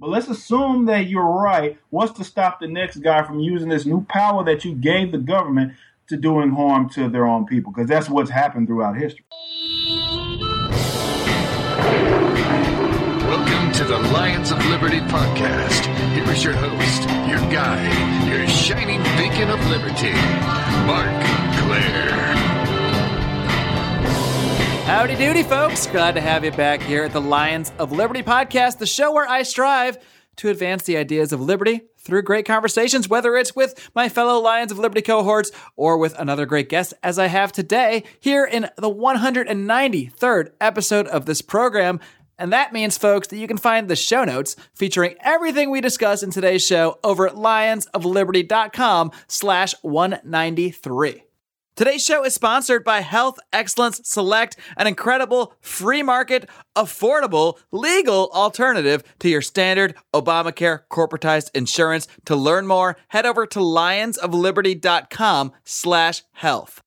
But let's assume that you're right. What's to stop the next guy from using this new power that you gave the government to doing harm to their own people? Because that's what's happened throughout history. Welcome to the Lions of Liberty podcast. Here is your host, your guide, your shining beacon of liberty, Marc Clair. Howdy doody, folks. Glad to have you back here at the Lions of Liberty podcast, the show where I strive to advance the ideas of liberty through great conversations, whether it's with my fellow Lions of Liberty cohorts or with another great guest, as I have today here in the 193rd episode of this program. And that means, folks, that you can find the show notes featuring everything we discuss in today's show over at lionsofliberty.com slash 193. Today's show is sponsored by Health Excellence Select, an incredible free market, affordable, legal alternative to your standard Obamacare corporatized insurance. To learn more, head over to lionsofliberty.com slash health.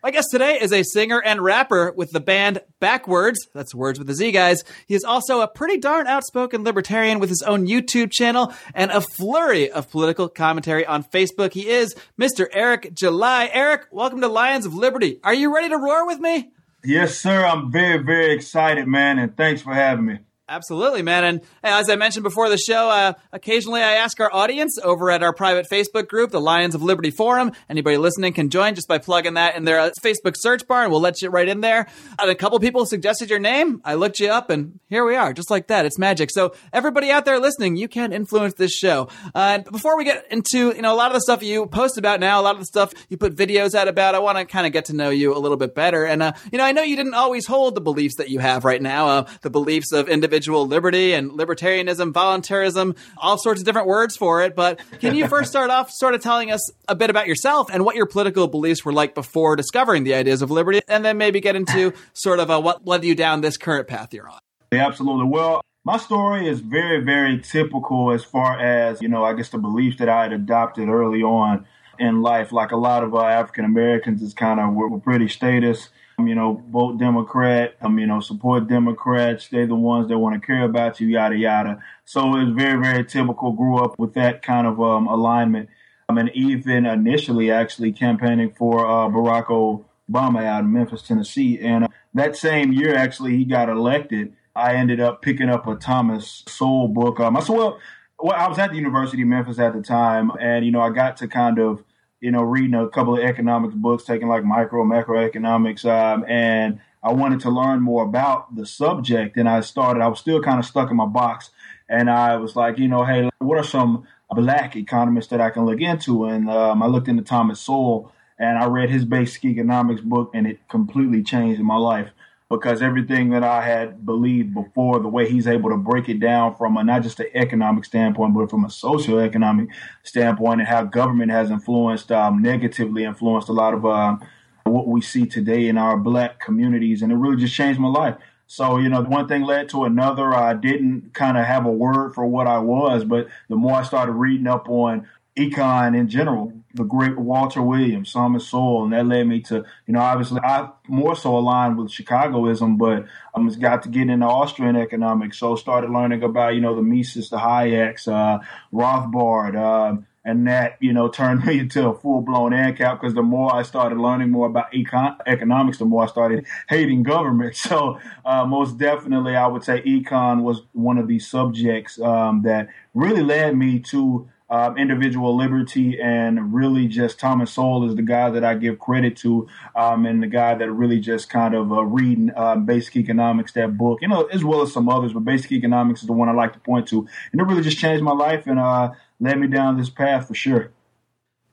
My guest today is a singer and rapper with the band BackWordz. That's words with a Z, guys. He is also a pretty darn outspoken libertarian with his own YouTube channel and a flurry of political commentary on Facebook. He is Mr. Eric July. Eric, welcome to Lions of Liberty. Are you ready to roar with me? Yes, sir. I'm very, very excited, man, and thanks for having me. Absolutely, man. And as I mentioned before the show, uh, occasionally I ask our audience over at our private Facebook group, the Lions of Liberty Forum. Anybody listening can join just by plugging that in their uh, Facebook search bar, and we'll let you right in there. And a couple people suggested your name. I looked you up, and here we are, just like that. It's magic. So everybody out there listening, you can influence this show. Uh, and before we get into you know a lot of the stuff you post about now, a lot of the stuff you put videos out about, I want to kind of get to know you a little bit better. And uh, you know, I know you didn't always hold the beliefs that you have right now, uh, the beliefs of individual liberty and libertarianism, voluntarism, all sorts of different words for it. But can you first start off sort of telling us a bit about yourself and what your political beliefs were like before discovering the ideas of liberty, and then maybe get into sort of uh, what led you down this current path you're on? Yeah, absolutely. Well, my story is very, very typical as far as, you know, I guess the beliefs that I had adopted early on in life. Like a lot of uh, African Americans is kind of we're, we're pretty status you know, vote Democrat, um, you know, support Democrats. They're the ones that want to care about you, yada, yada. So it's very, very typical. Grew up with that kind of um, alignment. I mean, even initially actually campaigning for uh, Barack Obama out in Memphis, Tennessee. And uh, that same year, actually, he got elected. I ended up picking up a Thomas Sowell book. Um, I said, well, well, I was at the University of Memphis at the time, and, you know, I got to kind of you know, reading a couple of economics books, taking like micro macroeconomics, um, and I wanted to learn more about the subject. And I started, I was still kind of stuck in my box, and I was like, you know, hey, what are some black economists that I can look into? And um, I looked into Thomas Sowell, and I read his basic economics book, and it completely changed my life because everything that I had believed before, the way he's able to break it down from a, not just an economic standpoint, but from a socio-economic standpoint, and how government has influenced, um, negatively influenced a lot of uh, what we see today in our black communities, and it really just changed my life. So, you know, one thing led to another. I didn't kind of have a word for what I was, but the more I started reading up on econ in general, the great Walter Williams, Thomas Sowell, and that led me to, you know, obviously I more so aligned with Chicagoism, but I um, got to get into Austrian economics, so started learning about, you know, the Mises, the Hayeks, uh, Rothbard, uh, and that, you know, turned me into a full blown ANCAP because the more I started learning more about econ- economics, the more I started hating government. So, uh, most definitely, I would say econ was one of these subjects um, that really led me to um, individual liberty, and really just Thomas Sowell is the guy that I give credit to, um, and the guy that really just kind of uh, reading uh, Basic Economics, that book, you know, as well as some others, but Basic Economics is the one I like to point to, and it really just changed my life and uh, led me down this path for sure.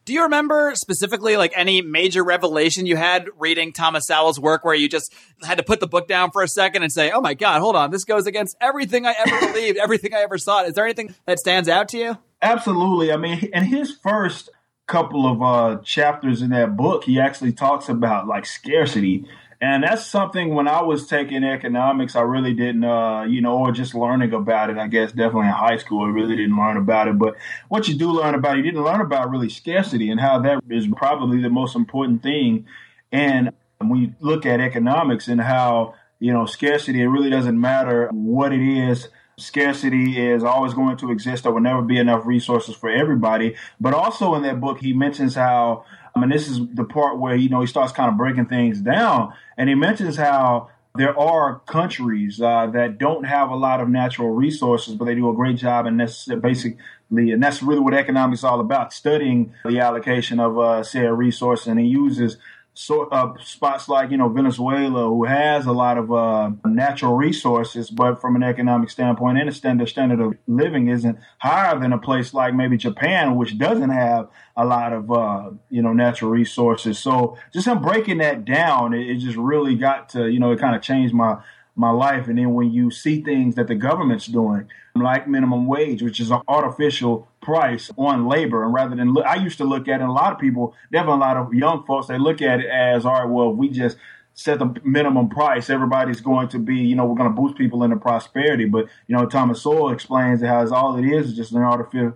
Do you remember specifically like any major revelation you had reading Thomas Sowell's work where you just had to put the book down for a second and say, "Oh my God, hold on, this goes against everything I ever believed, everything I ever saw." Is there anything that stands out to you? Absolutely. I mean, in his first couple of uh, chapters in that book, he actually talks about like scarcity and that's something when I was taking economics, I really didn't, uh, you know, or just learning about it. I guess definitely in high school, I really didn't learn about it. But what you do learn about, you didn't learn about really scarcity and how that is probably the most important thing. And when you look at economics and how, you know, scarcity, it really doesn't matter what it is. Scarcity is always going to exist. There will never be enough resources for everybody. But also in that book, he mentions how I mean, this is the part where, you know, he starts kind of breaking things down. And he mentions how there are countries uh, that don't have a lot of natural resources, but they do a great job. And that's basically, and that's really what economics is all about studying the allocation of, uh, say, a resource. And he uses sort of spots like you know Venezuela, who has a lot of uh, natural resources, but from an economic standpoint and a standard standard of living isn't higher than a place like maybe Japan, which doesn't have a lot of uh, you know natural resources. So just him breaking that down, it, it just really got to you know it kind of changed my my life. And then when you see things that the government's doing, like minimum wage, which is an artificial price on labor, and rather than look, I used to look at it, and a lot of people, definitely a lot of young folks, they look at it as, all right, well, we just set the minimum price, everybody's going to be, you know, we're going to boost people into prosperity. But, you know, Thomas Sowell explains how all it is is just an artificial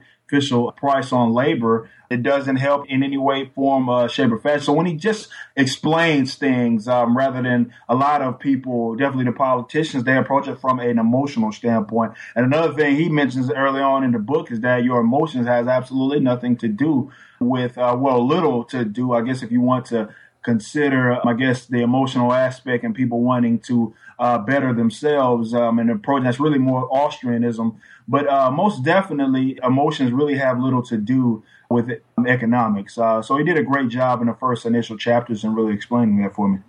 price on labor it doesn't help in any way, form, uh, shape, or fashion. So when he just explains things, um, rather than a lot of people, definitely the politicians, they approach it from an emotional standpoint. And another thing he mentions early on in the book is that your emotions has absolutely nothing to do with, uh, well, little to do, I guess, if you want to consider, I guess, the emotional aspect and people wanting to uh, better themselves um, and approach that's really more Austrianism. But uh, most definitely, emotions really have little to do with economics. Uh, so he did a great job in the first initial chapters and really explaining that for me.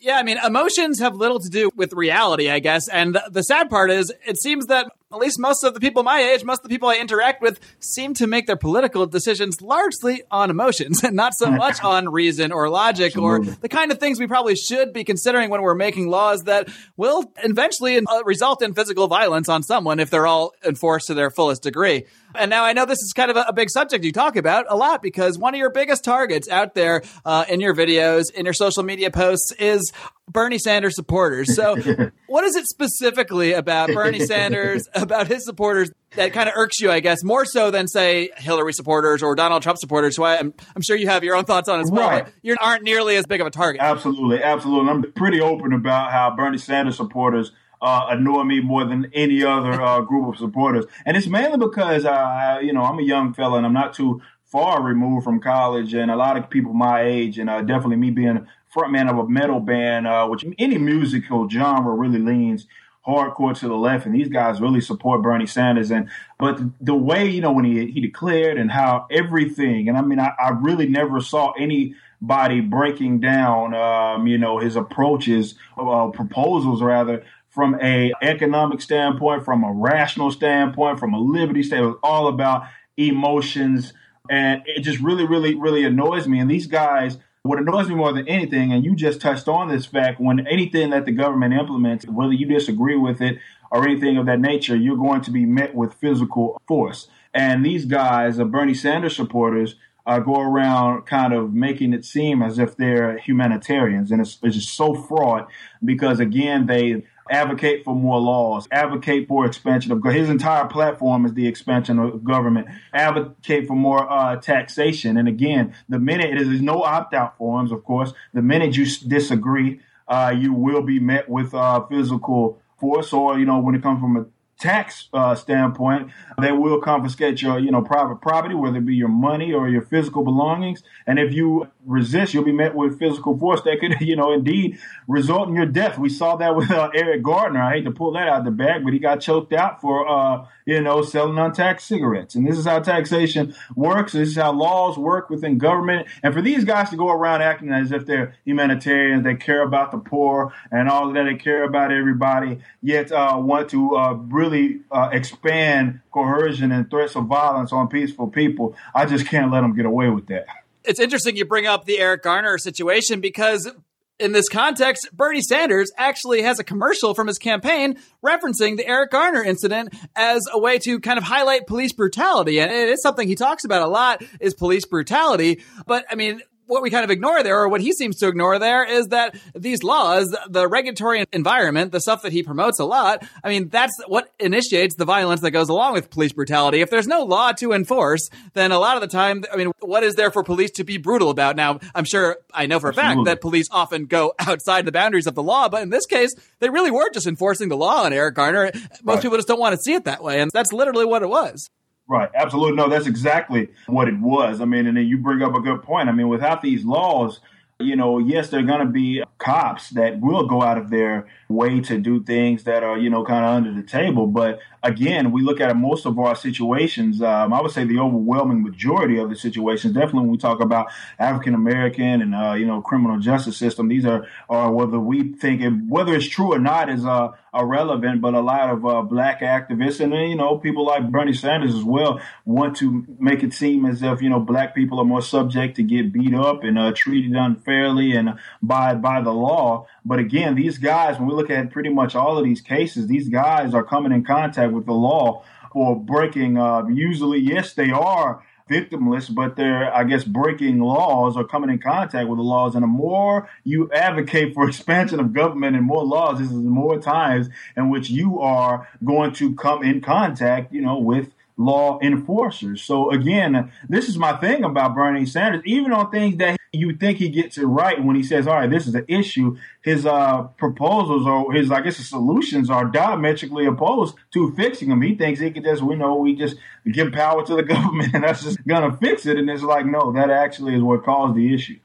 Yeah, I mean, emotions have little to do with reality, I guess. And the sad part is, it seems that at least most of the people my age, most of the people I interact with, seem to make their political decisions largely on emotions and not so much on reason or logic Absolutely. or the kind of things we probably should be considering when we're making laws that will eventually uh, result in physical violence on someone if they're all enforced to their fullest degree. And now I know this is kind of a, a, big subject you talk about a lot because one of your biggest targets out there uh, in your videos, in your social media posts, is Bernie Sanders supporters. So, what is it specifically about Bernie Sanders, about his supporters, that kind of irks you, I guess, more so than, say, Hillary supporters or Donald Trump supporters, who I, am I'm sure you have your own thoughts on as well. Right. You aren't nearly as big of a target. Absolutely. Absolutely. I'm pretty open about how Bernie Sanders supporters uh, annoy me more than any other uh, group of supporters. And it's mainly because, uh, you know, I'm a young fella and I'm not too far removed from college and a lot of people my age and uh, definitely me being frontman of a metal band, uh, which any musical genre really leans hardcore to the left, and these guys really support Bernie Sanders. And but the way you know when he he declared and how everything, and I mean, I, I really never saw anybody breaking down, um, you know, his approaches, uh, proposals rather from a economic standpoint, from a rational standpoint, from a liberty standpoint, all about emotions. And it just really, really, really annoys me. And these guys, what annoys me more than anything, and you just touched on this fact, when anything that the government implements, whether you disagree with it or anything of that nature, you're going to be met with physical force. And these guys, the Bernie Sanders supporters, uh, go around kind of making it seem as if they're humanitarians. And it's, it's just so fraud because, again, they advocate for more laws, advocate for expansion of his entire platform is the expansion of government, advocate for more uh, taxation. And again, the minute it is there's no opt out forms, of course, the minute you disagree, uh, you will be met with uh, physical force, or you know, when it comes from a tax uh, standpoint, they will confiscate your, you know, private property, whether it be your money or your physical belongings. And if you resist, you'll be met with physical force that could, you know, indeed result in your death. We saw that with uh, Eric Gardner. I hate to pull that out of the bag, but he got choked out for, uh, you know, selling untaxed cigarettes. And this is how taxation works. This is how laws work within government. And for these guys to go around acting as if they're humanitarians, they care about the poor and all of that, they care about everybody, yet uh, want to uh, really really uh, expand coercion and threats of violence on peaceful people, I just can't let them get away with that. It's interesting you bring up the Eric Garner situation because in this context, Bernie Sanders actually has a commercial from his campaign referencing the Eric Garner incident as a way to kind of highlight police brutality. And it is something he talks about a lot is police brutality. But I mean, what we kind of ignore there, or what he seems to ignore there, is that these laws, the regulatory environment, the stuff that he promotes a lot, I mean, that's what initiates the violence that goes along with police brutality. If there's no law to enforce, then a lot of the time, I mean, what is there for police to be brutal about? Now, I'm sure I know for a fact that police often go outside the boundaries of the law, but in this case, they really were just enforcing the law on Eric Garner. Most right. people just don't want to see it that way, and that's literally what it was. Right. Absolutely. No, that's exactly what it was. I mean, and then you bring up a good point. I mean, without these laws, you know, yes, there are going to be cops that will go out of their way to do things that are, you know, kind of under the table. But again, we look at most of our situations. Um, I would say the overwhelming majority of the situations, definitely when we talk about African American and, uh, you know, criminal justice system, these are, are whether we think, it, whether it's true or not is uh, irrelevant, but a lot of uh, black activists and, you know, people like Bernie Sanders as well want to make it seem as if, you know, black people are more subject to get beat up and uh, treated unfairly and by, by the law. But again, these guys, when we look at pretty much all of these cases, these guys are coming in contact with the law or breaking. Uh, usually, yes, they are victimless, but they're, I guess, breaking laws or coming in contact with the laws. And the more you advocate for expansion of government and more laws, this is more times in which you are going to come in contact, you know, with law enforcers. So again, this is my thing about Bernie Sanders. Even on things that you think he gets it right when he says, "All right, this is an issue." His uh, proposals or his, I guess, his solutions are diametrically opposed to fixing them. He thinks he could just, we know, we just give power to the government and that's just gonna fix it. And it's like, no, that actually is what caused the issue.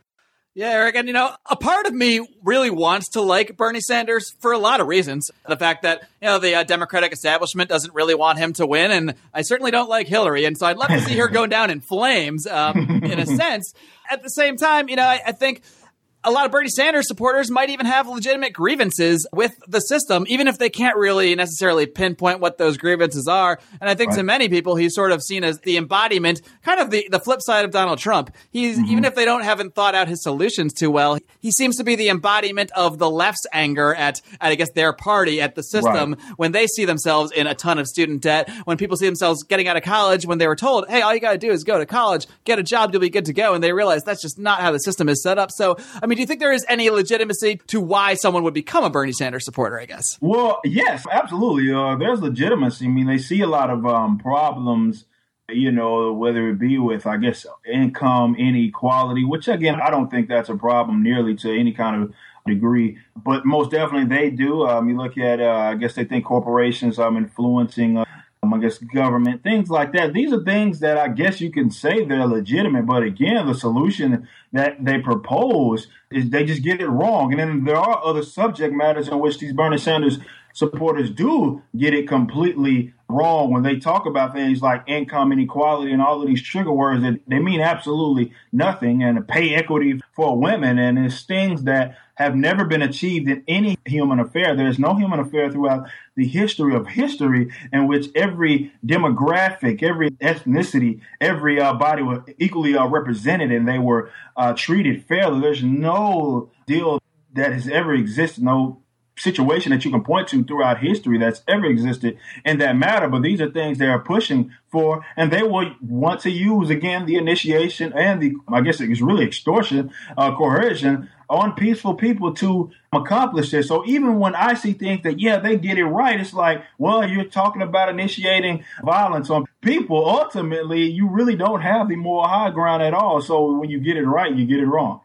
Yeah, Eric, and you know, a part of me really wants to like Bernie Sanders for a lot of reasons. The fact that, you know, the uh, Democratic establishment doesn't really want him to win, and I certainly don't like Hillary, and so I'd love to see her go down in flames, um, in a sense. At the same time, you know, I, I think a lot of Bernie Sanders supporters might even have legitimate grievances with the system, even if they can't really necessarily pinpoint what those grievances are. And I think right. to many people, he's sort of seen as the embodiment, kind of the, the flip side of Donald Trump. He's, mm-hmm. even if they don't haven't thought out his solutions too well, he seems to be the embodiment of the left's anger at, at I guess, their party, at the system, right. when they see themselves in a ton of student debt, when people see themselves getting out of college, when they were told, hey, all you got to do is go to college, get a job, you'll be good to go. And they realize that's just not how the system is set up. So, I mean, mean, do you think there is any legitimacy to why someone would become a Bernie Sanders supporter? I guess. Well, yes, absolutely. Uh, there's legitimacy. I mean, they see a lot of um, problems you know, whether it be with, I guess, income inequality, which again, I don't think that's a problem nearly to any kind of degree, but most definitely they do. Um, you look at, uh, I guess they think corporations um, influencing uh, I guess government, things like that. These are things that I guess you can say they're legitimate, but again, the solution that they propose is they just get it wrong. And then there are other subject matters in which these Bernie Sanders supporters do get it completely wrong when they talk about things like income inequality and all of these trigger words that they mean absolutely nothing and pay equity for women and it's things that have never been achieved in any human affair. There is no human affair throughout the history of history in which every demographic, every ethnicity, every uh, body was equally uh, represented and they were uh, treated fairly. There's no deal that has ever existed, no situation that you can point to throughout history that's ever existed in that matter. But these are things they are pushing for, and they will want to use again the initiation and the, I guess it's really extortion, uh, coercion on peaceful people to accomplish this. So even when I see things that, yeah, they get it right, it's like, well, you're talking about initiating violence on people. Ultimately, you really don't have the moral high ground at all. So when you get it right, you get it wrong.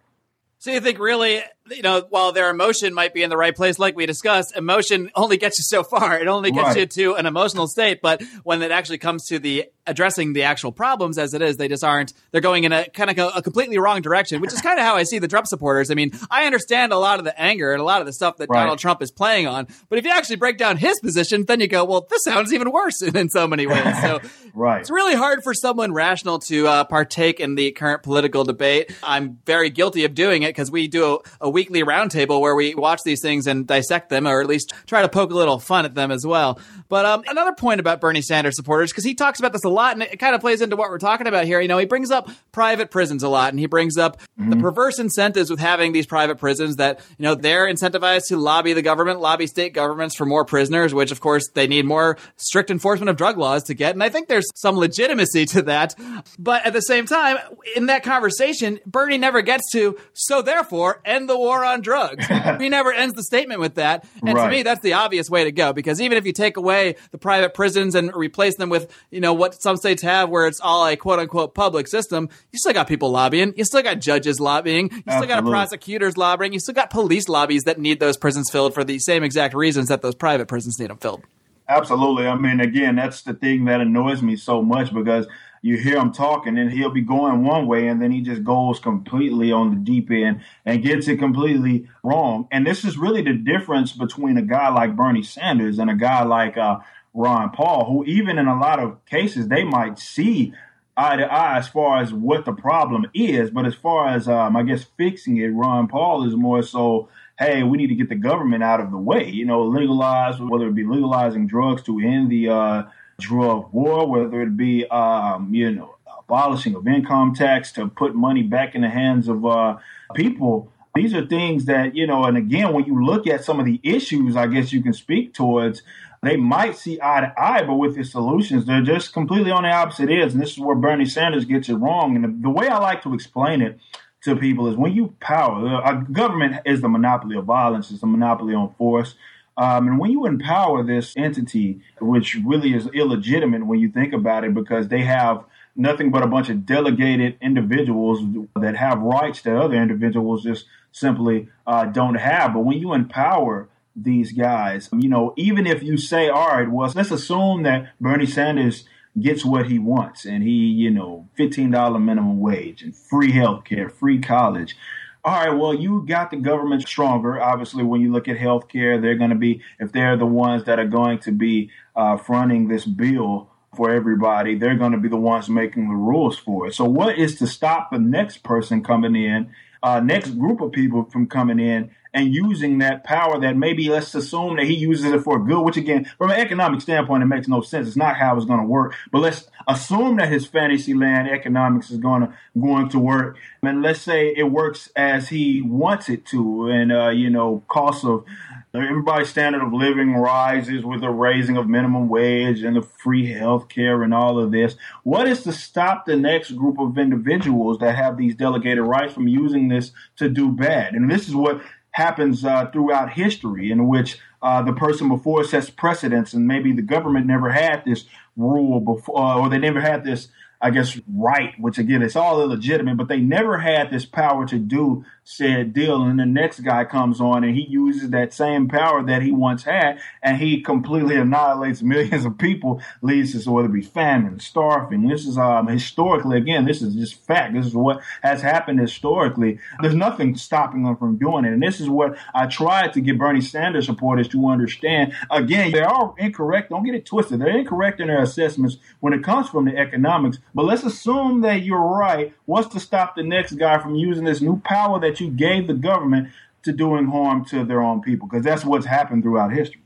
So you think really you know, while their emotion might be in the right place, like we discussed, emotion only gets you so far. It only gets right. you to an emotional state. But when it actually comes to the addressing the actual problems as it is, they just aren't. They're going in a kind of a, a completely wrong direction, which is kind of how I see the Trump supporters. I mean, I understand a lot of the anger and a lot of the stuff that right. Donald Trump is playing on. But if you actually break down his position, then you go, well, this sounds even worse in so many ways. So right. it's really hard for someone rational to uh, partake in the current political debate. I'm very guilty of doing it because we do a, a weekly roundtable where we watch these things and dissect them, or at least try to poke a little fun at them as well. But um, another point about Bernie Sanders supporters, because he talks about this a lot, and it kind of plays into what we're talking about here. You know, he brings up private prisons a lot, and he brings up mm-hmm. the perverse incentives with having these private prisons that you know they're incentivized to lobby the government, lobby state governments for more prisoners, which of course they need more strict enforcement of drug laws to get. And I think there's some legitimacy to that. But at the same time, in that conversation, Bernie never gets to, so therefore, end the war on drugs. he never ends the statement with that. And right. to me, that's the obvious way to go because even if you take away the private prisons and replace them with, you know, what some states have where it's all a quote unquote public system, you still got people lobbying. You still got judges lobbying. You still got prosecutors lobbying. You still got police lobbies that need those prisons filled for the same exact reasons that those private prisons need them filled. Absolutely. I mean, again, that's the thing that annoys me so much because you hear him talking and he'll be going one way and then he just goes completely on the deep end and gets it completely wrong. And this is really the difference between a guy like Bernie Sanders and a guy like uh, Ron Paul, who even in a lot of cases they might see eye to eye as far as what the problem is, but as far as um, I guess fixing it, Ron Paul is more so hey, we need to get the government out of the way. You know, legalize whether it be legalizing drugs to end the uh, drug war, whether it be um, you know abolishing of income tax to put money back in the hands of uh, people. These are things that you know, and again, when you look at some of the issues, I guess you can speak towards. They might see eye to eye, but with the solutions, they're just completely on the opposite ends. And this is where Bernie Sanders gets it wrong. And the, the way I like to explain it to people is when you power, a government is the monopoly of violence, it's the monopoly on force. Um, and when you empower this entity, which really is illegitimate when you think about it, because they have nothing but a bunch of delegated individuals that have rights that other individuals just simply uh, don't have. But when you empower these guys, you know, even if you say, all right, well, let's assume that Bernie Sanders gets what he wants and he, you know, $15 minimum wage and free health care, free college. All right, well, you got the government stronger. Obviously, when you look at healthcare, they're going to be, if they're the ones that are going to be uh, fronting this bill for everybody, they're going to be the ones making the rules for it. So, what is to stop the next person coming in, uh, next group of people from coming in and using that power that maybe let's assume that he uses it for good, which again, from an economic standpoint, it makes no sense. It's not how it's going to work. But let's assume that his fantasy land economics is going to going to work, and let's say it works as he wants it to, and uh, you know, cost of everybody's standard of living rises with the raising of minimum wage and the free health care and all of this. What is to stop the next group of individuals that have these delegated rights from using this to do bad? And this is what happens uh, throughout history in which uh, the person before sets precedents and maybe the government never had this rule before or they never had this I guess, right, which again, it's all illegitimate, but they never had this power to do said deal. And the next guy comes on and he uses that same power that he once had and he completely annihilates millions of people, leads to whether it be famine, starving. This is um, historically, again, this is just fact. This is what has happened historically. There's nothing stopping them from doing it. And this is what I tried to get Bernie Sanders supporters to understand. Again, they are incorrect. Don't get it twisted. They're incorrect in their assessments when it comes from the economics but let's assume that you're right. What's to stop the next guy from using this new power that you gave the government to doing harm to their own people? Because that's what's happened throughout history.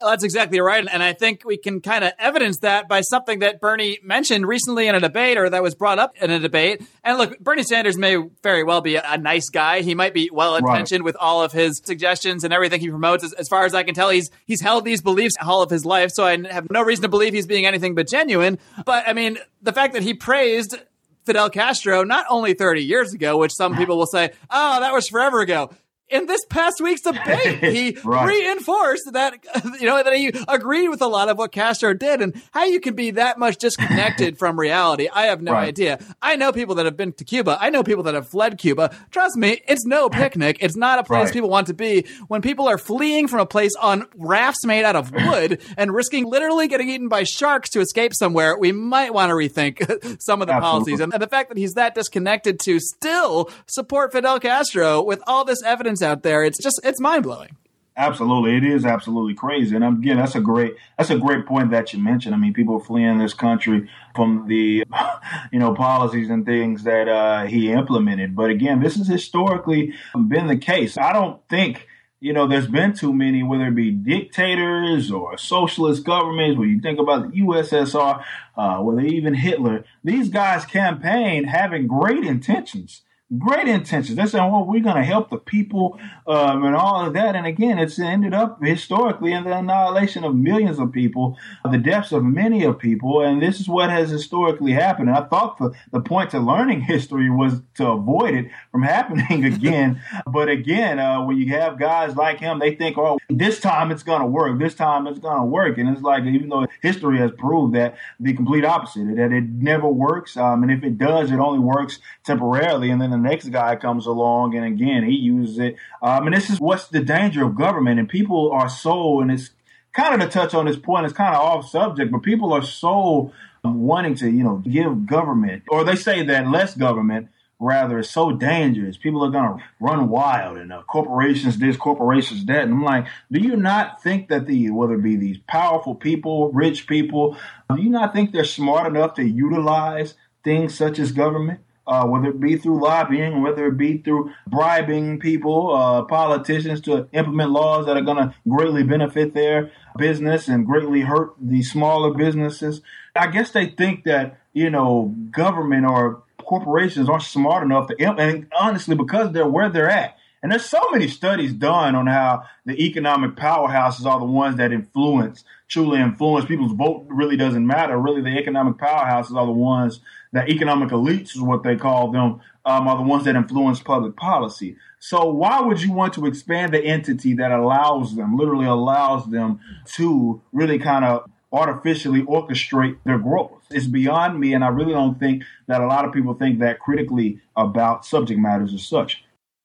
That's exactly right. And I think we can kind of evidence that by something that Bernie mentioned recently in a debate or that was brought up in a debate. And look, Bernie Sanders may very well be a nice guy. He might be well intentioned right. with all of his suggestions and everything he promotes. As, as, far as I can tell, he's he's held these beliefs all of his life. So I have no reason to believe he's being anything but genuine. But I mean, the fact that he praised Fidel Castro not only 30 years ago, which some people will say, oh, that was forever ago in this past week's debate, he right. reinforced that you know that he agreed with a lot of what Castro did, and how you can be that much disconnected from reality. I have no right. idea. I know people that have been to Cuba. I know people that have fled Cuba. Trust me, it's no picnic. It's not a place right. people want to be. When people are fleeing from a place on rafts made out of wood and risking literally getting eaten by sharks to escape somewhere, we might want to rethink some of the Absolutely. policies. And, and the fact that he's that disconnected to still support Fidel Castro with all this evidence out there. It's just it's mind blowing. Absolutely, it is absolutely crazy, and again, that's a great that's a great point that you mentioned. I mean, people fleeing this country from the you know policies and things that uh, he implemented. But again, this has historically been the case. I don't think you know, there's been too many, whether it be dictators or socialist governments, when you think about the USSR, uh, whether even Hitler, these guys campaign having great intentions great intentions. They're saying, well, we're going to help the people um, and all of that. And again, it's ended up historically in the annihilation of millions of people, the deaths of many of people. And this is what has historically happened. And I thought the, the point to learning history was to avoid it from happening again. but again, uh, when you have guys like him, they think, oh, this time it's going to work. This time it's going to work. And it's like, even though history has proved that the complete opposite, that it never works. Um, and if it does, it only works temporarily. And then the next guy comes along and again he uses it. Um, and this is what's the danger of government. And people are so, and it's kind of to touch on this point, it's kind of off subject, but people are so wanting to, you know, give government, or they say that less government rather is so dangerous. People are going to run wild and uh, corporations this, corporations that. And I'm like, do you not think that the, whether it be these powerful people, rich people, do you not think they're smart enough to utilize things such as government? Uh, whether it be through lobbying, whether it be through bribing people, uh, politicians to implement laws that are going to greatly benefit their business and greatly hurt the smaller businesses. I guess they think that, you know, government or corporations aren't smart enough to, and honestly, because they're where they're at. And there's so many studies done on how the economic powerhouses are the ones that influence, truly influence people's vote really doesn't matter. Really, the economic powerhouses are the ones that economic elites is what they call them, um, are the ones that influence public policy. So why would you want to expand the entity that allows them, literally allows them to really kind of artificially orchestrate their growth? It's beyond me, and I really don't think that a lot of people think that critically about subject matters as such.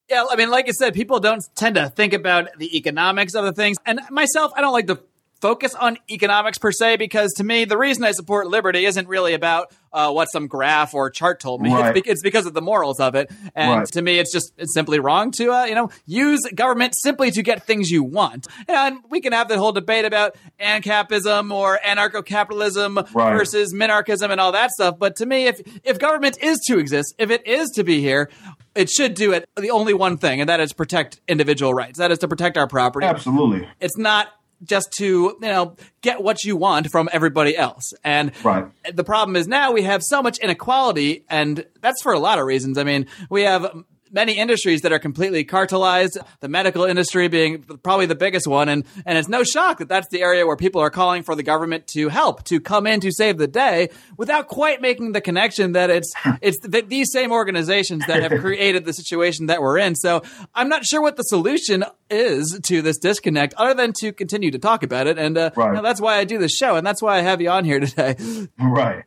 Yeah, I mean, like I said, people don't tend to think about the economics of the things. And myself, I don't like to focus on economics per se because to me the reason i support liberty isn't really about uh, what some graph or chart told me. Right. it's, be- it's, because of the morals of it. And right. to me it's just it's simply wrong to uh, you know use government simply to get things you want. And we can have the whole debate about ancapism or anarcho-capitalism right. versus minarchism and all that stuff. But to me if if government is to exist if it is to be here it should do it the only one thing and that is protect individual rights. That is to protect our property. Absolutely. It's not just to you know get what you want from everybody else. And right. the problem is now we have so much inequality, and that's for a lot of reasons. I mean, we have many industries that are completely cartelized, the medical industry being probably the biggest one. And, and it's no shock that that's the area where people are calling for the government to help, to come in to save the day without quite making the connection that it's, it's th- these same organizations that have created the situation that we're in. So I'm not sure what the solution is to this disconnect other than to continue to talk about it. And uh, right. you know, that's why I do this show. And that's why I have you on here today. Right.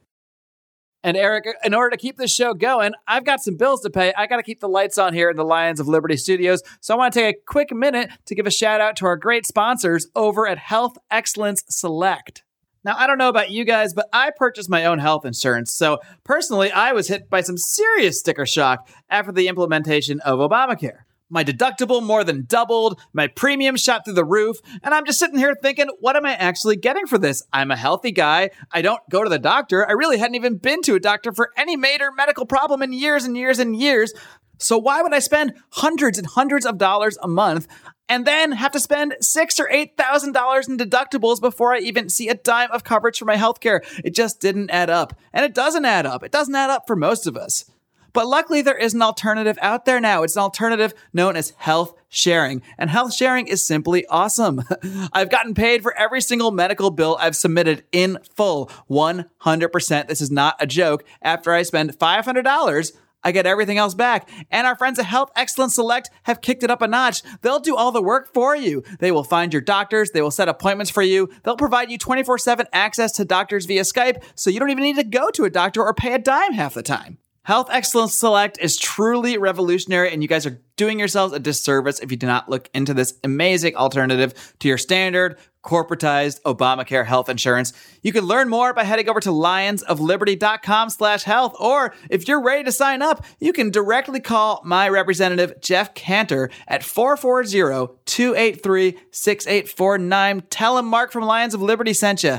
And Eric, in order to keep this show going, I've got some bills to pay. I got to keep the lights on here in the Lions of Liberty studios. So I want to take a quick minute to give a shout out to our great sponsors over at Health Excellence Select. Now, I don't know about you guys, but I purchased my own health insurance. So personally, I was hit by some serious sticker shock after the implementation of Obamacare. My deductible more than doubled, my premium shot through the roof, and I'm just sitting here thinking, what am I actually getting for this? I'm a healthy guy. I don't go to the doctor. I really hadn't even been to a doctor for any major medical problem in years and years and years. So why would I spend hundreds and hundreds of dollars a month and then have to spend six or eight thousand dollars in deductibles before I even see a dime of coverage for my healthcare? It just didn't add up. And it doesn't add up. It doesn't add up for most of us. But luckily, there is an alternative out there now. It's an alternative known as health sharing. And health sharing is simply awesome. I've gotten paid for every single medical bill I've submitted in full 100%. This is not a joke. After I spend $500, I get everything else back. And our friends at Health Excellence Select have kicked it up a notch. They'll do all the work for you. They will find your doctors. They will set appointments for you. They'll provide you 24 7 access to doctors via Skype, so you don't even need to go to a doctor or pay a dime half the time. Health Excellence Select is truly revolutionary, and you guys are doing yourselves a disservice if you do not look into this amazing alternative to your standard corporatized Obamacare health insurance. You can learn more by heading over to lionsofliberty.com slash health, or if you're ready to sign up, you can directly call my representative, Jeff Cantor, at 440-283-6849. Tell him Marc from Lions of Liberty sent you.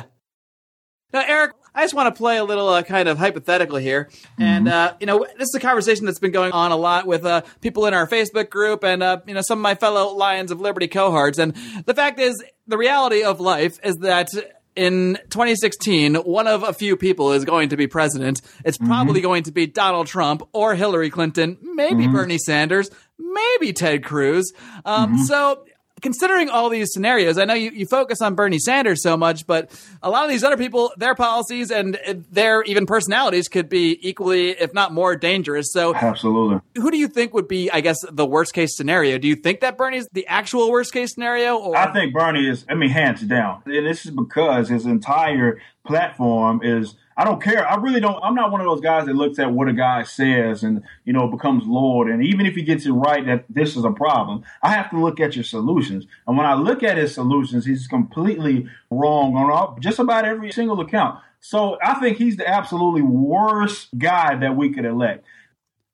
Now, Eric, I just want to play a little uh, kind of hypothetical here. And, uh, you know, this is a conversation that's been going on a lot with uh, people in our Facebook group and, uh, you know, some of my fellow Lions of Liberty cohorts. And the fact is, the reality of life is that in 2016, one of a few people is going to be president. It's probably going to be Donald Trump or Hillary Clinton, maybe Bernie Sanders, maybe Ted Cruz. Um, So, considering all these scenarios, I know you, you focus on Bernie Sanders so much, but a lot of these other people, their policies and their even personalities could be equally, if not more, dangerous. So, Absolutely. who do you think would be, I guess, the worst case scenario? Do you think that Bernie's the actual worst case scenario? Or I think Bernie is, I mean, hands down. And this is because his entire platform is, I don't care. I really don't. I'm not one of those guys that looks at what a guy says and, you know, becomes Lord. And even if he gets it right that this is a problem, I have to look at your solutions. And when I look at his solutions, he's completely wrong on all, just about every single account. So I think he's the absolutely worst guy that we could elect.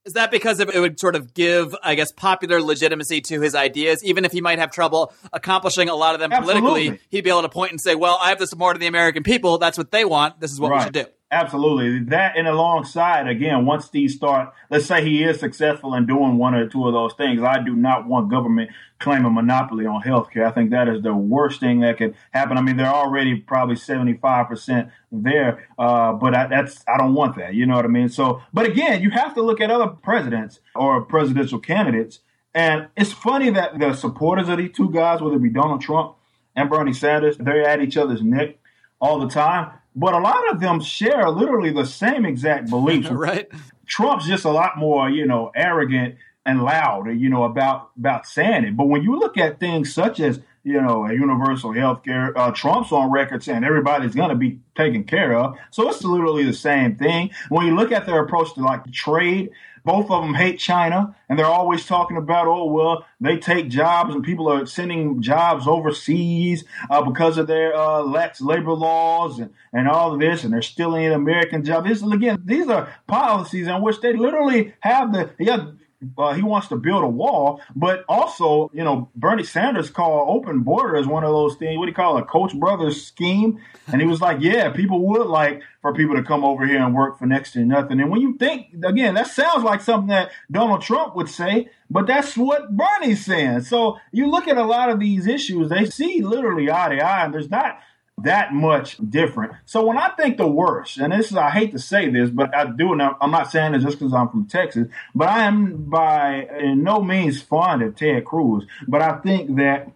Is that because it would sort of give, I guess, popular legitimacy to his ideas, even if he might have trouble accomplishing a lot of them politically? He'd be able to point and say, "Well, I have the support of the American people. That's what they want. This is what we should do." Absolutely. That and alongside, again, once these start, let's say he is successful in doing one or two of those things, I do not want government claiming monopoly on healthcare. I think that is the worst thing that could happen. I mean, they're already probably 75% there, uh, but I, that's, I don't want that. You know what I mean? So, but again, you have to look at other presidents or presidential candidates. And it's funny that the supporters of these two guys, whether it be Donald Trump and Bernie Sanders, they're at each other's neck all the time. But a lot of them share literally the same exact beliefs. Right? Trump's just a lot more, you know, arrogant and loud, you know, about about saying it. But when you look at things such as, you know, a universal health care, uh, Trump's on record saying everybody's going to be taken care of. So it's literally the same thing. When you look at their approach to like trade, both of them hate China, and they're always talking about, oh well, they take jobs, and people are sending jobs overseas uh, because of their uh, lax labor laws and, and all of this, and they're stealing American jobs. This again, these are policies in which they literally have the yeah. Uh, he wants to build a wall, but also, you know, Bernie Sanders called open border as one of those things. What do you call it? A Koch Brothers scheme. And he was like, yeah, people would like for people to come over here and work for next to nothing. And when you think, again, that sounds like something that Donald Trump would say, but that's what Bernie's saying. So you look at a lot of these issues, they see literally eye to eye, and there's not that much different. So when I think the worst, and this is, I hate to say this, but I do, and I'm not saying it just because I'm from Texas, but I am by in no means fond of Ted Cruz. But I think that,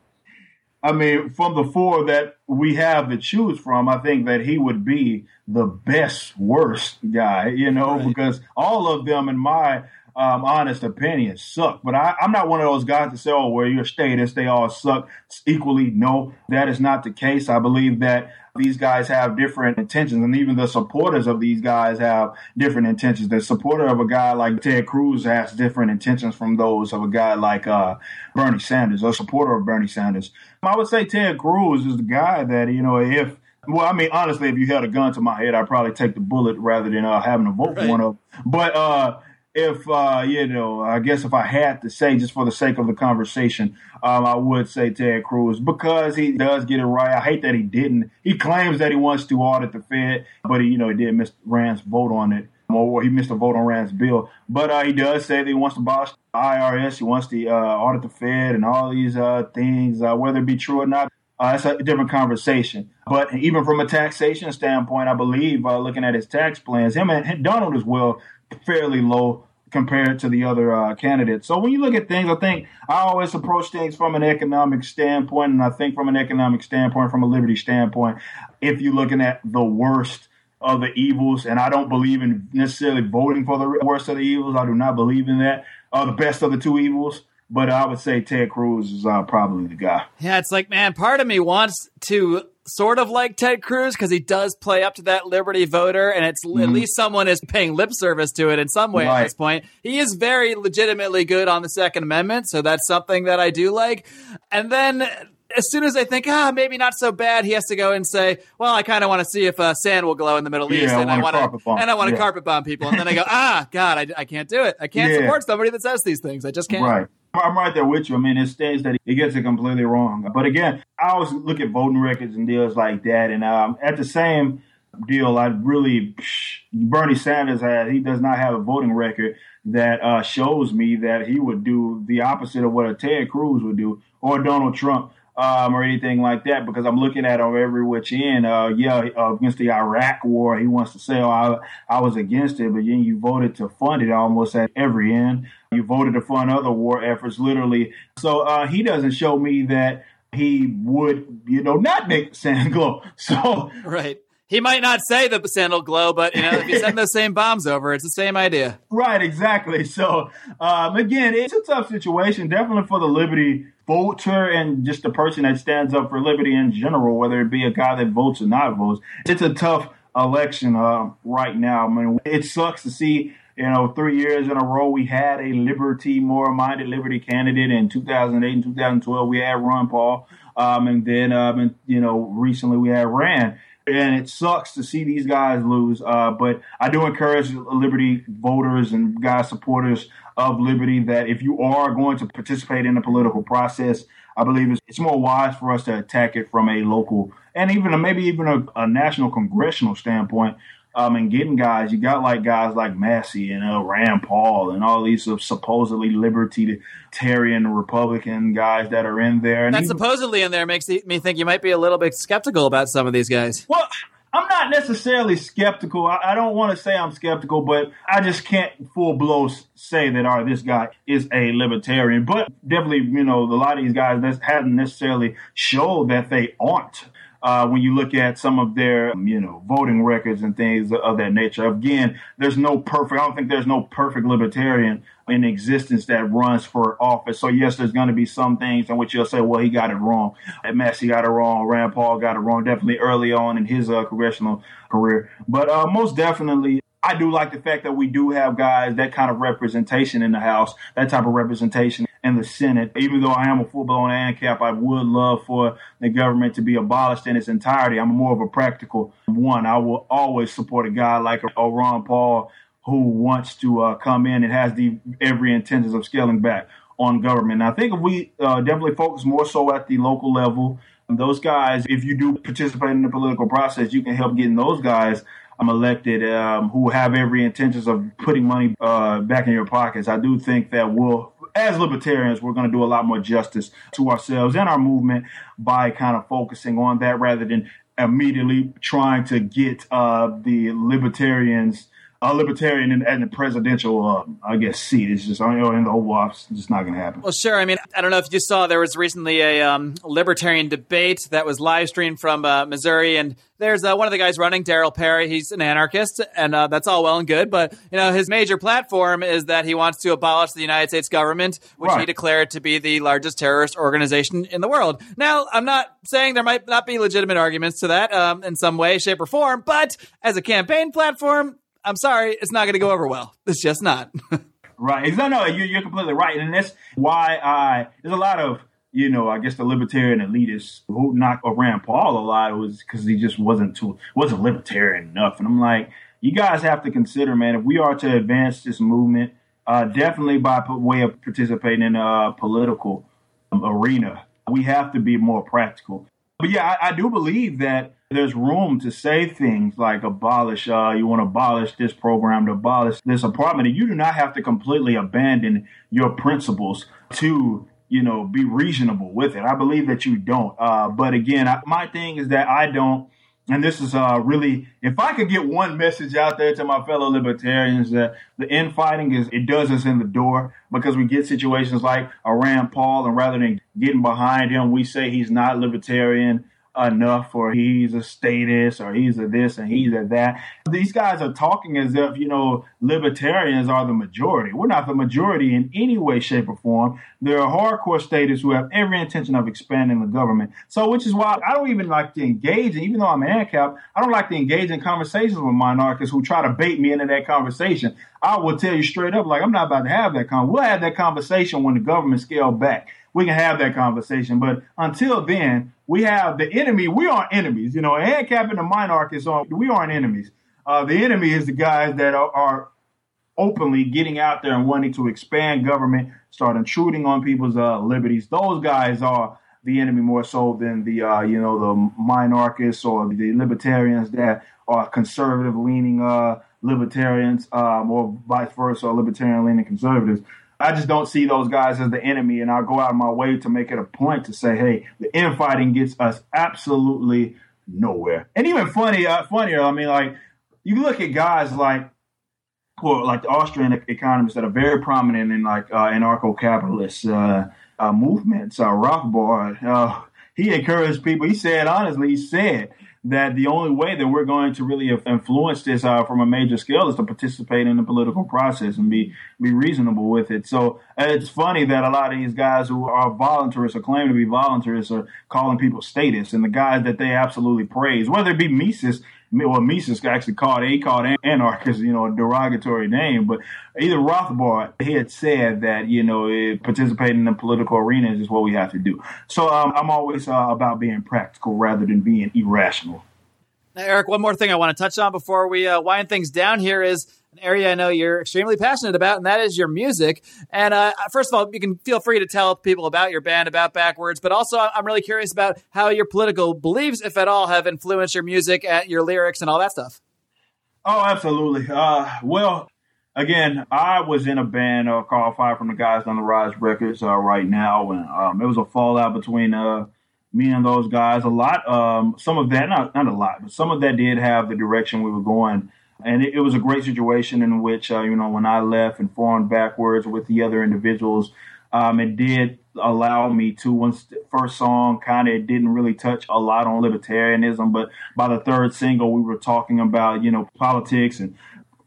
I mean, from the four that we have to choose from, I think that he would be the best worst guy, you know, Right. because all of them, in my um, honest opinion, suck. But I, I'm not one of those guys to say, oh, well, you're status, they all suck equally. No, that is not the case. I believe that these guys have different intentions, and even the supporters of these guys have different intentions. The supporter of a guy like Ted Cruz has different intentions from those of a guy like uh, Bernie Sanders, a supporter of Bernie Sanders. I would say Ted Cruz is the guy that, you know, if well, I mean, honestly, if you held a gun to my head, I'd probably take the bullet rather than uh, having to vote Right. for one of. them. But uh, if uh, you know, I guess if I had to say, just for the sake of the conversation, um, I would say Ted Cruz because he does get it right. I hate that he didn't. He claims that he wants to audit the Fed, but he, you know, he did miss Rand's vote on it, or he missed a vote on Rand's bill. But uh, he does say that he wants to abolish the IRS. He wants to uh, audit the Fed and all these uh, things, uh, whether it be true or not. Uh, that's a different conversation. But even from a taxation standpoint, I believe, uh, looking at his tax plans, him and Donald as well, fairly low compared to the other uh, candidates. So when you look at things, I think I always approach things from an economic standpoint, and I think from an economic standpoint, from a liberty standpoint, if you're looking at the worst of the evils, and I don't believe in necessarily voting for the worst of the evils. I do not believe in that. Uh, the best of the two evils. But I would say Ted Cruz is uh, probably the guy. Yeah, it's like, man, part of me wants to sort of like Ted Cruz because he does play up to that Liberty voter, and it's mm-hmm. at least someone is paying lip service to it in some way right. at this point. He is very legitimately good on the Second Amendment, so that's something that I do like. And then as soon as I think, ah, maybe not so bad, he has to go and say, well, I kind of want to see if uh, sand will glow in the Middle yeah, East, and I want to, and I want to yeah. carpet bomb people, and then I go, ah, God, I, I can't do it. I can't yeah. support somebody that says these things. I just can't. Right. I'm right there with you. I mean, it states that he gets it completely wrong. But again, I always look at voting records and deals like that, and um, at the same deal, I really Bernie Sanders had he does not have a voting record that uh, shows me that he would do the opposite of what a Ted Cruz would do or Donald Trump um, or anything like that because I'm looking at him every which end. Uh, yeah, uh, against the Iraq war, he wants to say, oh, I, I was against it, but then you voted to fund it almost at every end. You voted to fund other war efforts, literally. So uh, he doesn't show me that he would, you know, not make sand glow. So right. He might not say the sandal glow, but you know, if you send those same bombs over, it's the same idea. Right, exactly. So um, again, it's a tough situation, definitely for the Liberty voter and just a person that stands up for liberty in general, whether it be a guy that votes or not votes. It's a tough election uh, right now. I mean, it sucks to see. You know, three years in a row, we had a liberty, more-minded liberty candidate. In 2008 and 2012, we had Ron Paul, um, and then, um, and, you know, recently we had Rand and it sucks to see these guys lose. Uh, but I do encourage Liberty voters and guys supporters of Liberty that if you are going to participate in the political process, I believe it's, it's more wise for us to attack it from a local and even a, maybe even a, a national congressional standpoint um, and getting guys. You got like guys like Massie and uh, Rand Paul and all these uh, supposedly libertarian Republican guys that are in there. And that even, supposedly in there makes me think you might be a little bit skeptical about some of these guys. Well, I'm not necessarily skeptical. I, I don't want to say I'm skeptical, but I just can't full blow say that, all right, this guy is a libertarian. But definitely, you know, a lot of these guys that haven't necessarily showed that they aren't uh, when you look at some of their, you know, voting records and things of that nature. Again, there's no perfect, I don't think there's no perfect libertarian in existence that runs for office. So yes, there's going to be some things in which you'll say, well, he got it wrong. Massie got it wrong. Rand Paul got it wrong. Definitely early on in his uh, congressional career. But uh, most definitely, I do like the fact that we do have guys that kind of representation in the House, that type of representation in the Senate. Even though I am a full blown ANCAP, I would love for the government to be abolished in its entirety. I'm more of a practical one. I will always support a guy like a Ron Paul who wants to uh, come in and has the every intentions of scaling back on government. I think if we uh, definitely focus more so at the local level, those guys, if you do participate in the political process, you can help getting those guys um, elected um, who have every intentions of putting money uh, back in your pockets. I do think that we'll as libertarians, we're going to do a lot more justice to ourselves and our movement by kind of focusing on that rather than immediately trying to get uh, the libertarians a libertarian in, in the presidential, uh, I guess, seat. It's just, you know, in the Oval Office, it's just not going to happen. Well, sure. I mean, I don't know if you saw, there was recently a um, libertarian debate that was live streamed from uh, Missouri, and there's uh, one of the guys running, Darryl Perry. He's an anarchist, and uh, that's all well and good. But you know, his major platform is that he wants to abolish the United States government, which right. he declared to be the largest terrorist organization in the world. Now, I'm not saying there might not be legitimate arguments to that um, in some way, shape, or form, but as a campaign platform, I'm sorry, it's not going to go over well. It's just not. right. No, no, you're, you're completely right. And that's why I, there's a lot of, you know, I guess the libertarian elitists who knocked Rand Paul a lot was because he just wasn't too, wasn't libertarian enough. And I'm like, you guys have to consider, man, if we are to advance this movement, uh, definitely by way of participating in a political um, arena, we have to be more practical. But yeah, I, I do believe that there's room to say things like abolish, uh, you want to abolish this program, to abolish this apartment. And you do not have to completely abandon your principles to, you know, be reasonable with it. I believe that you don't. Uh, but again, I, my thing is that I don't. And this is uh, really, if I could get one message out there to my fellow libertarians, that the infighting is, it does us in the door because we get situations like a Rand Paul, and rather than getting behind him, we say he's not libertarian enough or he's a statist or he's a this and he's a that. These guys are talking as if, you know, libertarians are the majority. We're not the majority in any way, shape, or form. There are hardcore statists who have every intention of expanding the government. So, which is why I don't even like to engage, even though I'm an ANCAP, I don't like to engage in conversations with minarchists who try to bait me into that conversation. I will tell you straight up, like, I'm not about to have that conversation. We'll have that conversation when the government scale back we can have that conversation. But until then, we have the enemy. We aren't enemies. You know, ANCAP and the minarchists are we aren't enemies. Uh, the enemy is the guys that are, are, openly getting out there and wanting to expand government, start intruding on people's uh, liberties. Those guys are the enemy more so than the uh, you know the minarchists or the libertarians that are conservative leaning uh, libertarians um, or vice versa, libertarian leaning conservatives. I just don't see those guys as the enemy, and I'll go out of my way to make it a point to say, hey, the infighting gets us absolutely nowhere. And even funny, uh, funnier, I mean, like you look at guys like, well, like the Austrian economists that are very prominent in like uh, anarcho-capitalist uh, uh, movements. Uh, Rothbard, uh, he encouraged people. He said honestly, he said that the only way that we're going to really influence this uh, from a major scale is to participate in the political process and be be reasonable with it. So it's funny that a lot of these guys who are voluntarists or claim to be voluntarists are calling people statists, and the guys that they absolutely praise, whether it be Mises well, Mises actually called he called anarchist, you know, a derogatory name, but either Rothbard he had said that you know participating in the political arena is just what we have to do. So um, I'm always uh, about being practical rather than being irrational. Now, Eric, one more thing I want to touch on before we uh, wind things down here is an area I know you're extremely passionate about, and that is your music. And uh, first of all, you can feel free to tell people about your band, about BackWordz, but also I'm really curious about how your political beliefs, if at all, have influenced your music, your lyrics, and all that stuff. Oh, absolutely. Uh, well, again, I was in a band uh, called Fire from the Gods on the Rise Records uh, right now, and um, it was a fallout between uh, me and those guys. A lot, um, some of that, not not a lot, but some of that did have the direction we were going and it, it, was a great situation in which uh, you know when I left and formed BackWordz with the other individuals, um, it did allow me to once the first song kind of didn't really touch a lot on libertarianism, but by the third single we were talking about you know politics and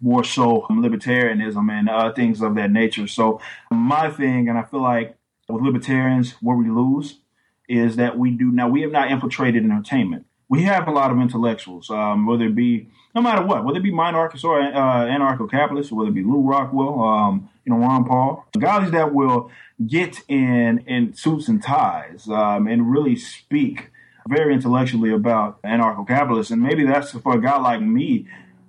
more so libertarianism and uh, things of that nature. So my thing, and I feel like with libertarians, where we lose is that we do now we have not infiltrated entertainment. We have a lot of intellectuals, um, whether it be no matter what, whether it be minarchists or uh, anarcho-capitalists, whether it be Lew Rockwell, um, you know, Ron Paul, guys that will get in in suits and ties um, and really speak very intellectually about anarcho-capitalists. And maybe that's for a guy like me,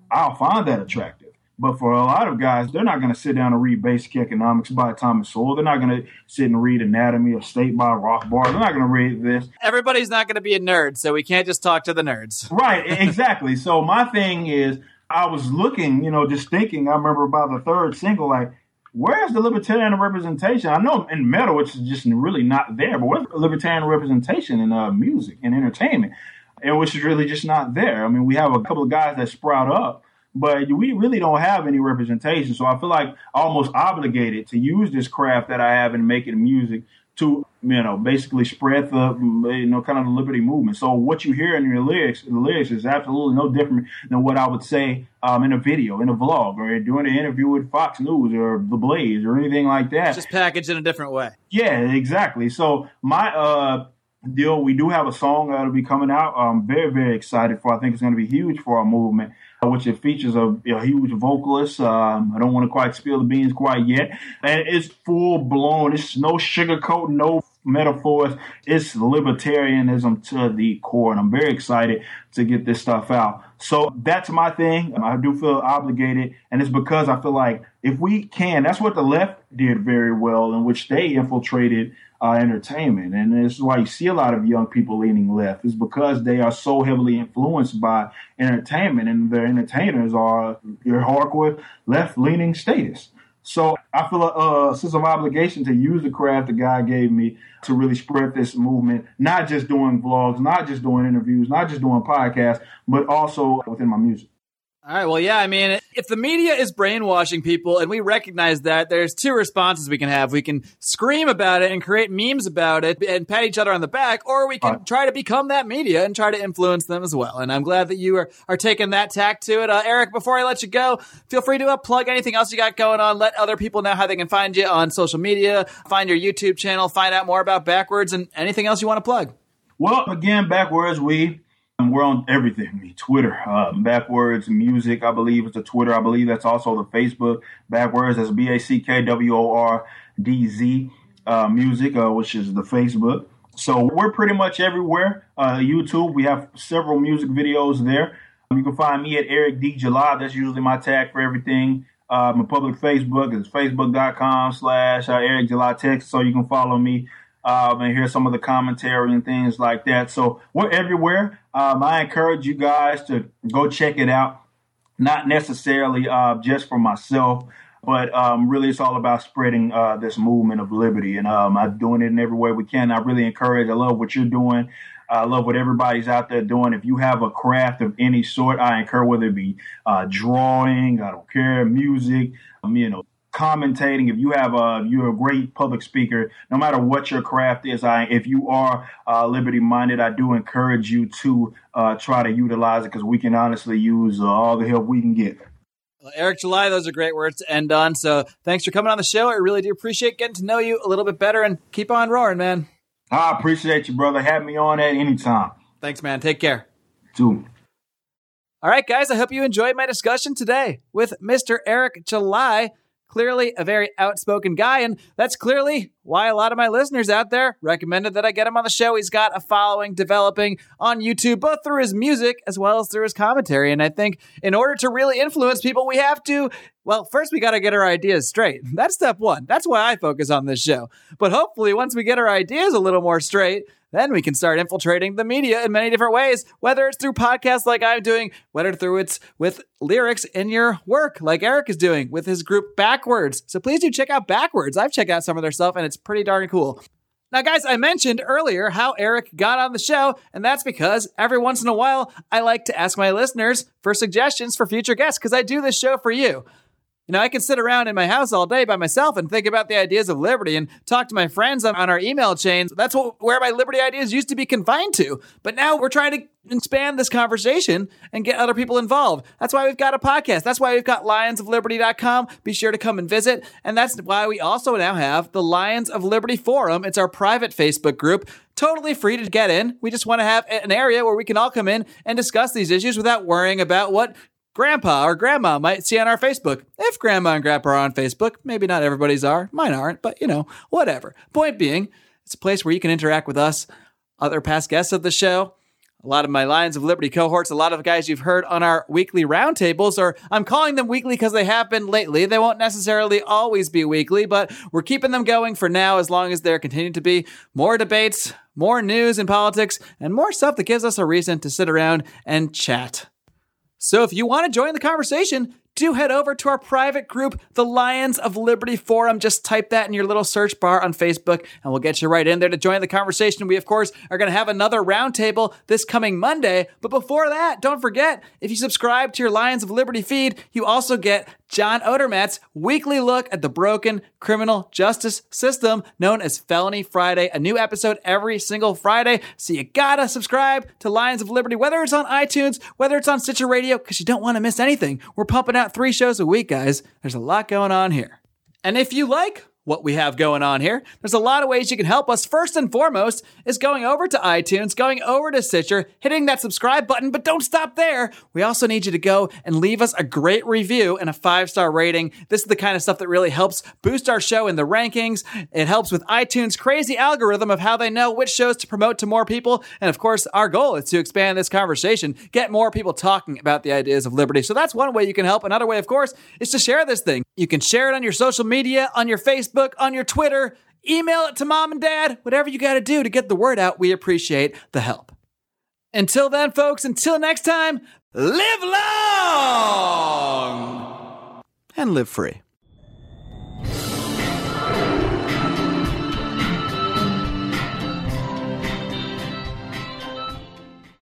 I'll find that attractive. But for a lot of guys, they're not going to sit down and read Basic Economics by Thomas Sowell. They're not going to sit and read Anatomy of State by Rothbard. They're not going to read this. Everybody's not going to be a nerd, so we can't just talk to the nerds. Right, exactly. so my thing is, I was looking, you know, just thinking. I remember about the third single, like, where's the libertarian representation? I know in metal, which is just really not there, but where's the libertarian representation in uh, music and entertainment? And which is really just not there. I mean, we have a couple of guys that sprout up but we really don't have any representation. So I feel like almost obligated to use this craft that I have in making music to, you know, basically spread the, you know, kind of the liberty movement. So what you hear in your lyrics, the lyrics is absolutely no different than what I would say um, in a video, in a vlog, or doing an interview with Fox News or The Blaze or anything like that. Just packaged in a different way. Yeah, exactly. So my uh, deal, we do have a song that'll be coming out. I'm very, very excited for. I think it's going to be huge for our movement which it features a, a huge vocalist. Um, I don't want to quite spill the beans quite yet. And it's full blown. It's no sugarcoat, no metaphors. It's libertarianism to the core. And I'm very excited to get this stuff out. So that's my thing. I do feel obligated. And it's because I feel like if we can, that's what the left did very well, in which they infiltrated uh, entertainment. And this is why you see a lot of young people leaning left, is because they are so heavily influenced by entertainment, and their entertainers are your hardcore left leaning status. So I feel a, a sense of obligation to use the craft that God gave me to really spread this movement, not just doing vlogs, not just doing interviews, not just doing podcasts, but also within my music. All right. Well, yeah. I mean, if the media is brainwashing people and we recognize that, there's two responses we can have. We can scream about it and create memes about it and pat each other on the back, or we can right. try to become that media and try to influence them as well. And I'm glad that you are, are taking that tack to it. Uh, Eric, before I let you go, feel free to uh, plug anything else you got going on. Let other people know how they can find you on social media, find your YouTube channel, find out more about BackWordz, and anything else you want to plug. Well, again, BackWordz, we we're on everything. Twitter, uh, BackWordz music. I believe it's a Twitter. I believe that's also the Facebook. BackWordz. That's B A C K W O R D Z uh, music, uh, which is the Facebook. So we're pretty much everywhere. Uh, YouTube. We have several music videos there. You can find me at Eric D July. That's usually my tag for everything. Uh, my public Facebook is facebook.com slash uh, Eric July Text. So you can follow me um, and hear some of the commentary and things like that. So we're everywhere. Um, I encourage you guys to go check it out. Not necessarily uh, just for myself, but um, really it's all about spreading uh, this movement of liberty. And um, I'm doing it in every way we can. I really encourage. I love what you're doing. I love what everybody's out there doing. If you have a craft of any sort, I encourage whether it be uh, drawing, I don't care, music, um, you know, commentating, if you have a you're a great public speaker, no matter what your craft is, I if you are uh, liberty minded, I do encourage you to uh, try to utilize it because we can honestly use uh, all the help we can get. Well, Eric July, those are great words to end on. So thanks for coming on the show. I really do appreciate getting to know you a little bit better and keep on roaring, man. I appreciate you, brother. Have me on at any time. Thanks, man. Take care. Too. All right, guys, I hope you enjoyed my discussion today with Mr. Eric July clearly a very outspoken guy, and that's clearly why a lot of my listeners out there recommended that I get him on the show. He's got a following developing on YouTube, both through his music as well as through his commentary. And I think in order to really influence people, we have to, well, first we got to get our ideas straight. That's step one. That's why I focus on this show. But hopefully, once we get our ideas a little more straight, then we can start infiltrating the media in many different ways, whether it's through podcasts like I'm doing, whether through it's with lyrics in your work, like Eric is doing with his group BackWordz. So please do check out BackWordz. I've checked out some of their stuff and it's pretty darn cool. Now, guys, I mentioned earlier how Eric got on the show, and that's because every once in a while I like to ask my listeners for suggestions for future guests because I do this show for you. You know, I can sit around in my house all day by myself and think about the ideas of liberty and talk to my friends on, on our email chains. That's what, where my liberty ideas used to be confined to. But now we're trying to expand this conversation and get other people involved. That's why we've got a podcast. That's why we've got lionsofliberty.com. Be sure to come and visit. And that's why we also now have the Lions of Liberty Forum. It's our private Facebook group totally free to get in. We just want to have an area where we can all come in and discuss these issues without worrying about what grandpa or grandma might see on our Facebook. If grandma and grandpa are on Facebook, maybe not everybody's are, mine aren't, but you know, whatever. Point being, it's a place where you can interact with us, other past guests of the show, a lot of my Lions of Liberty cohorts, a lot of guys you've heard on our weekly roundtables, or I'm calling them weekly because they have been lately. They won't necessarily always be weekly, but we're keeping them going for now as long as there continue to be more debates, more news in politics, and more stuff that gives us a reason to sit around and chat. So if you want to join the conversation, do head over to our private group, the Lions of Liberty Forum. Just type that in your little search bar on Facebook, and we'll get you right in there to join the conversation. We, of course, are going to have another roundtable this coming Monday. But before that, don't forget if you subscribe to your Lions of Liberty feed, you also get John Odermatt's weekly look at the broken criminal justice system known as Felony Friday. A new episode every single Friday. So you gotta subscribe to Lions of Liberty, whether it's on iTunes, whether it's on Stitcher Radio, because you don't want to miss anything. We're pumping out three shows a week, guys. There's a lot going on here. And if you like what we have going on here. There's a lot of ways you can help us. First and foremost is going over to iTunes, going over to Stitcher, hitting that subscribe button, but don't stop there. We also need you to go and leave us a great review and a five star rating. This is the kind of stuff that really helps boost our show in the rankings. It helps with iTunes' crazy algorithm of how they know which shows to promote to more people. And of course, our goal is to expand this conversation, get more people talking about the ideas of liberty. So that's one way you can help. Another way, of course, is to share this thing. You can share it on your social media, on your Facebook Facebook, on your Twitter, email it to mom and dad, whatever you got to do to get the word out. We appreciate the help. Until then, folks, until next time, live long and live free.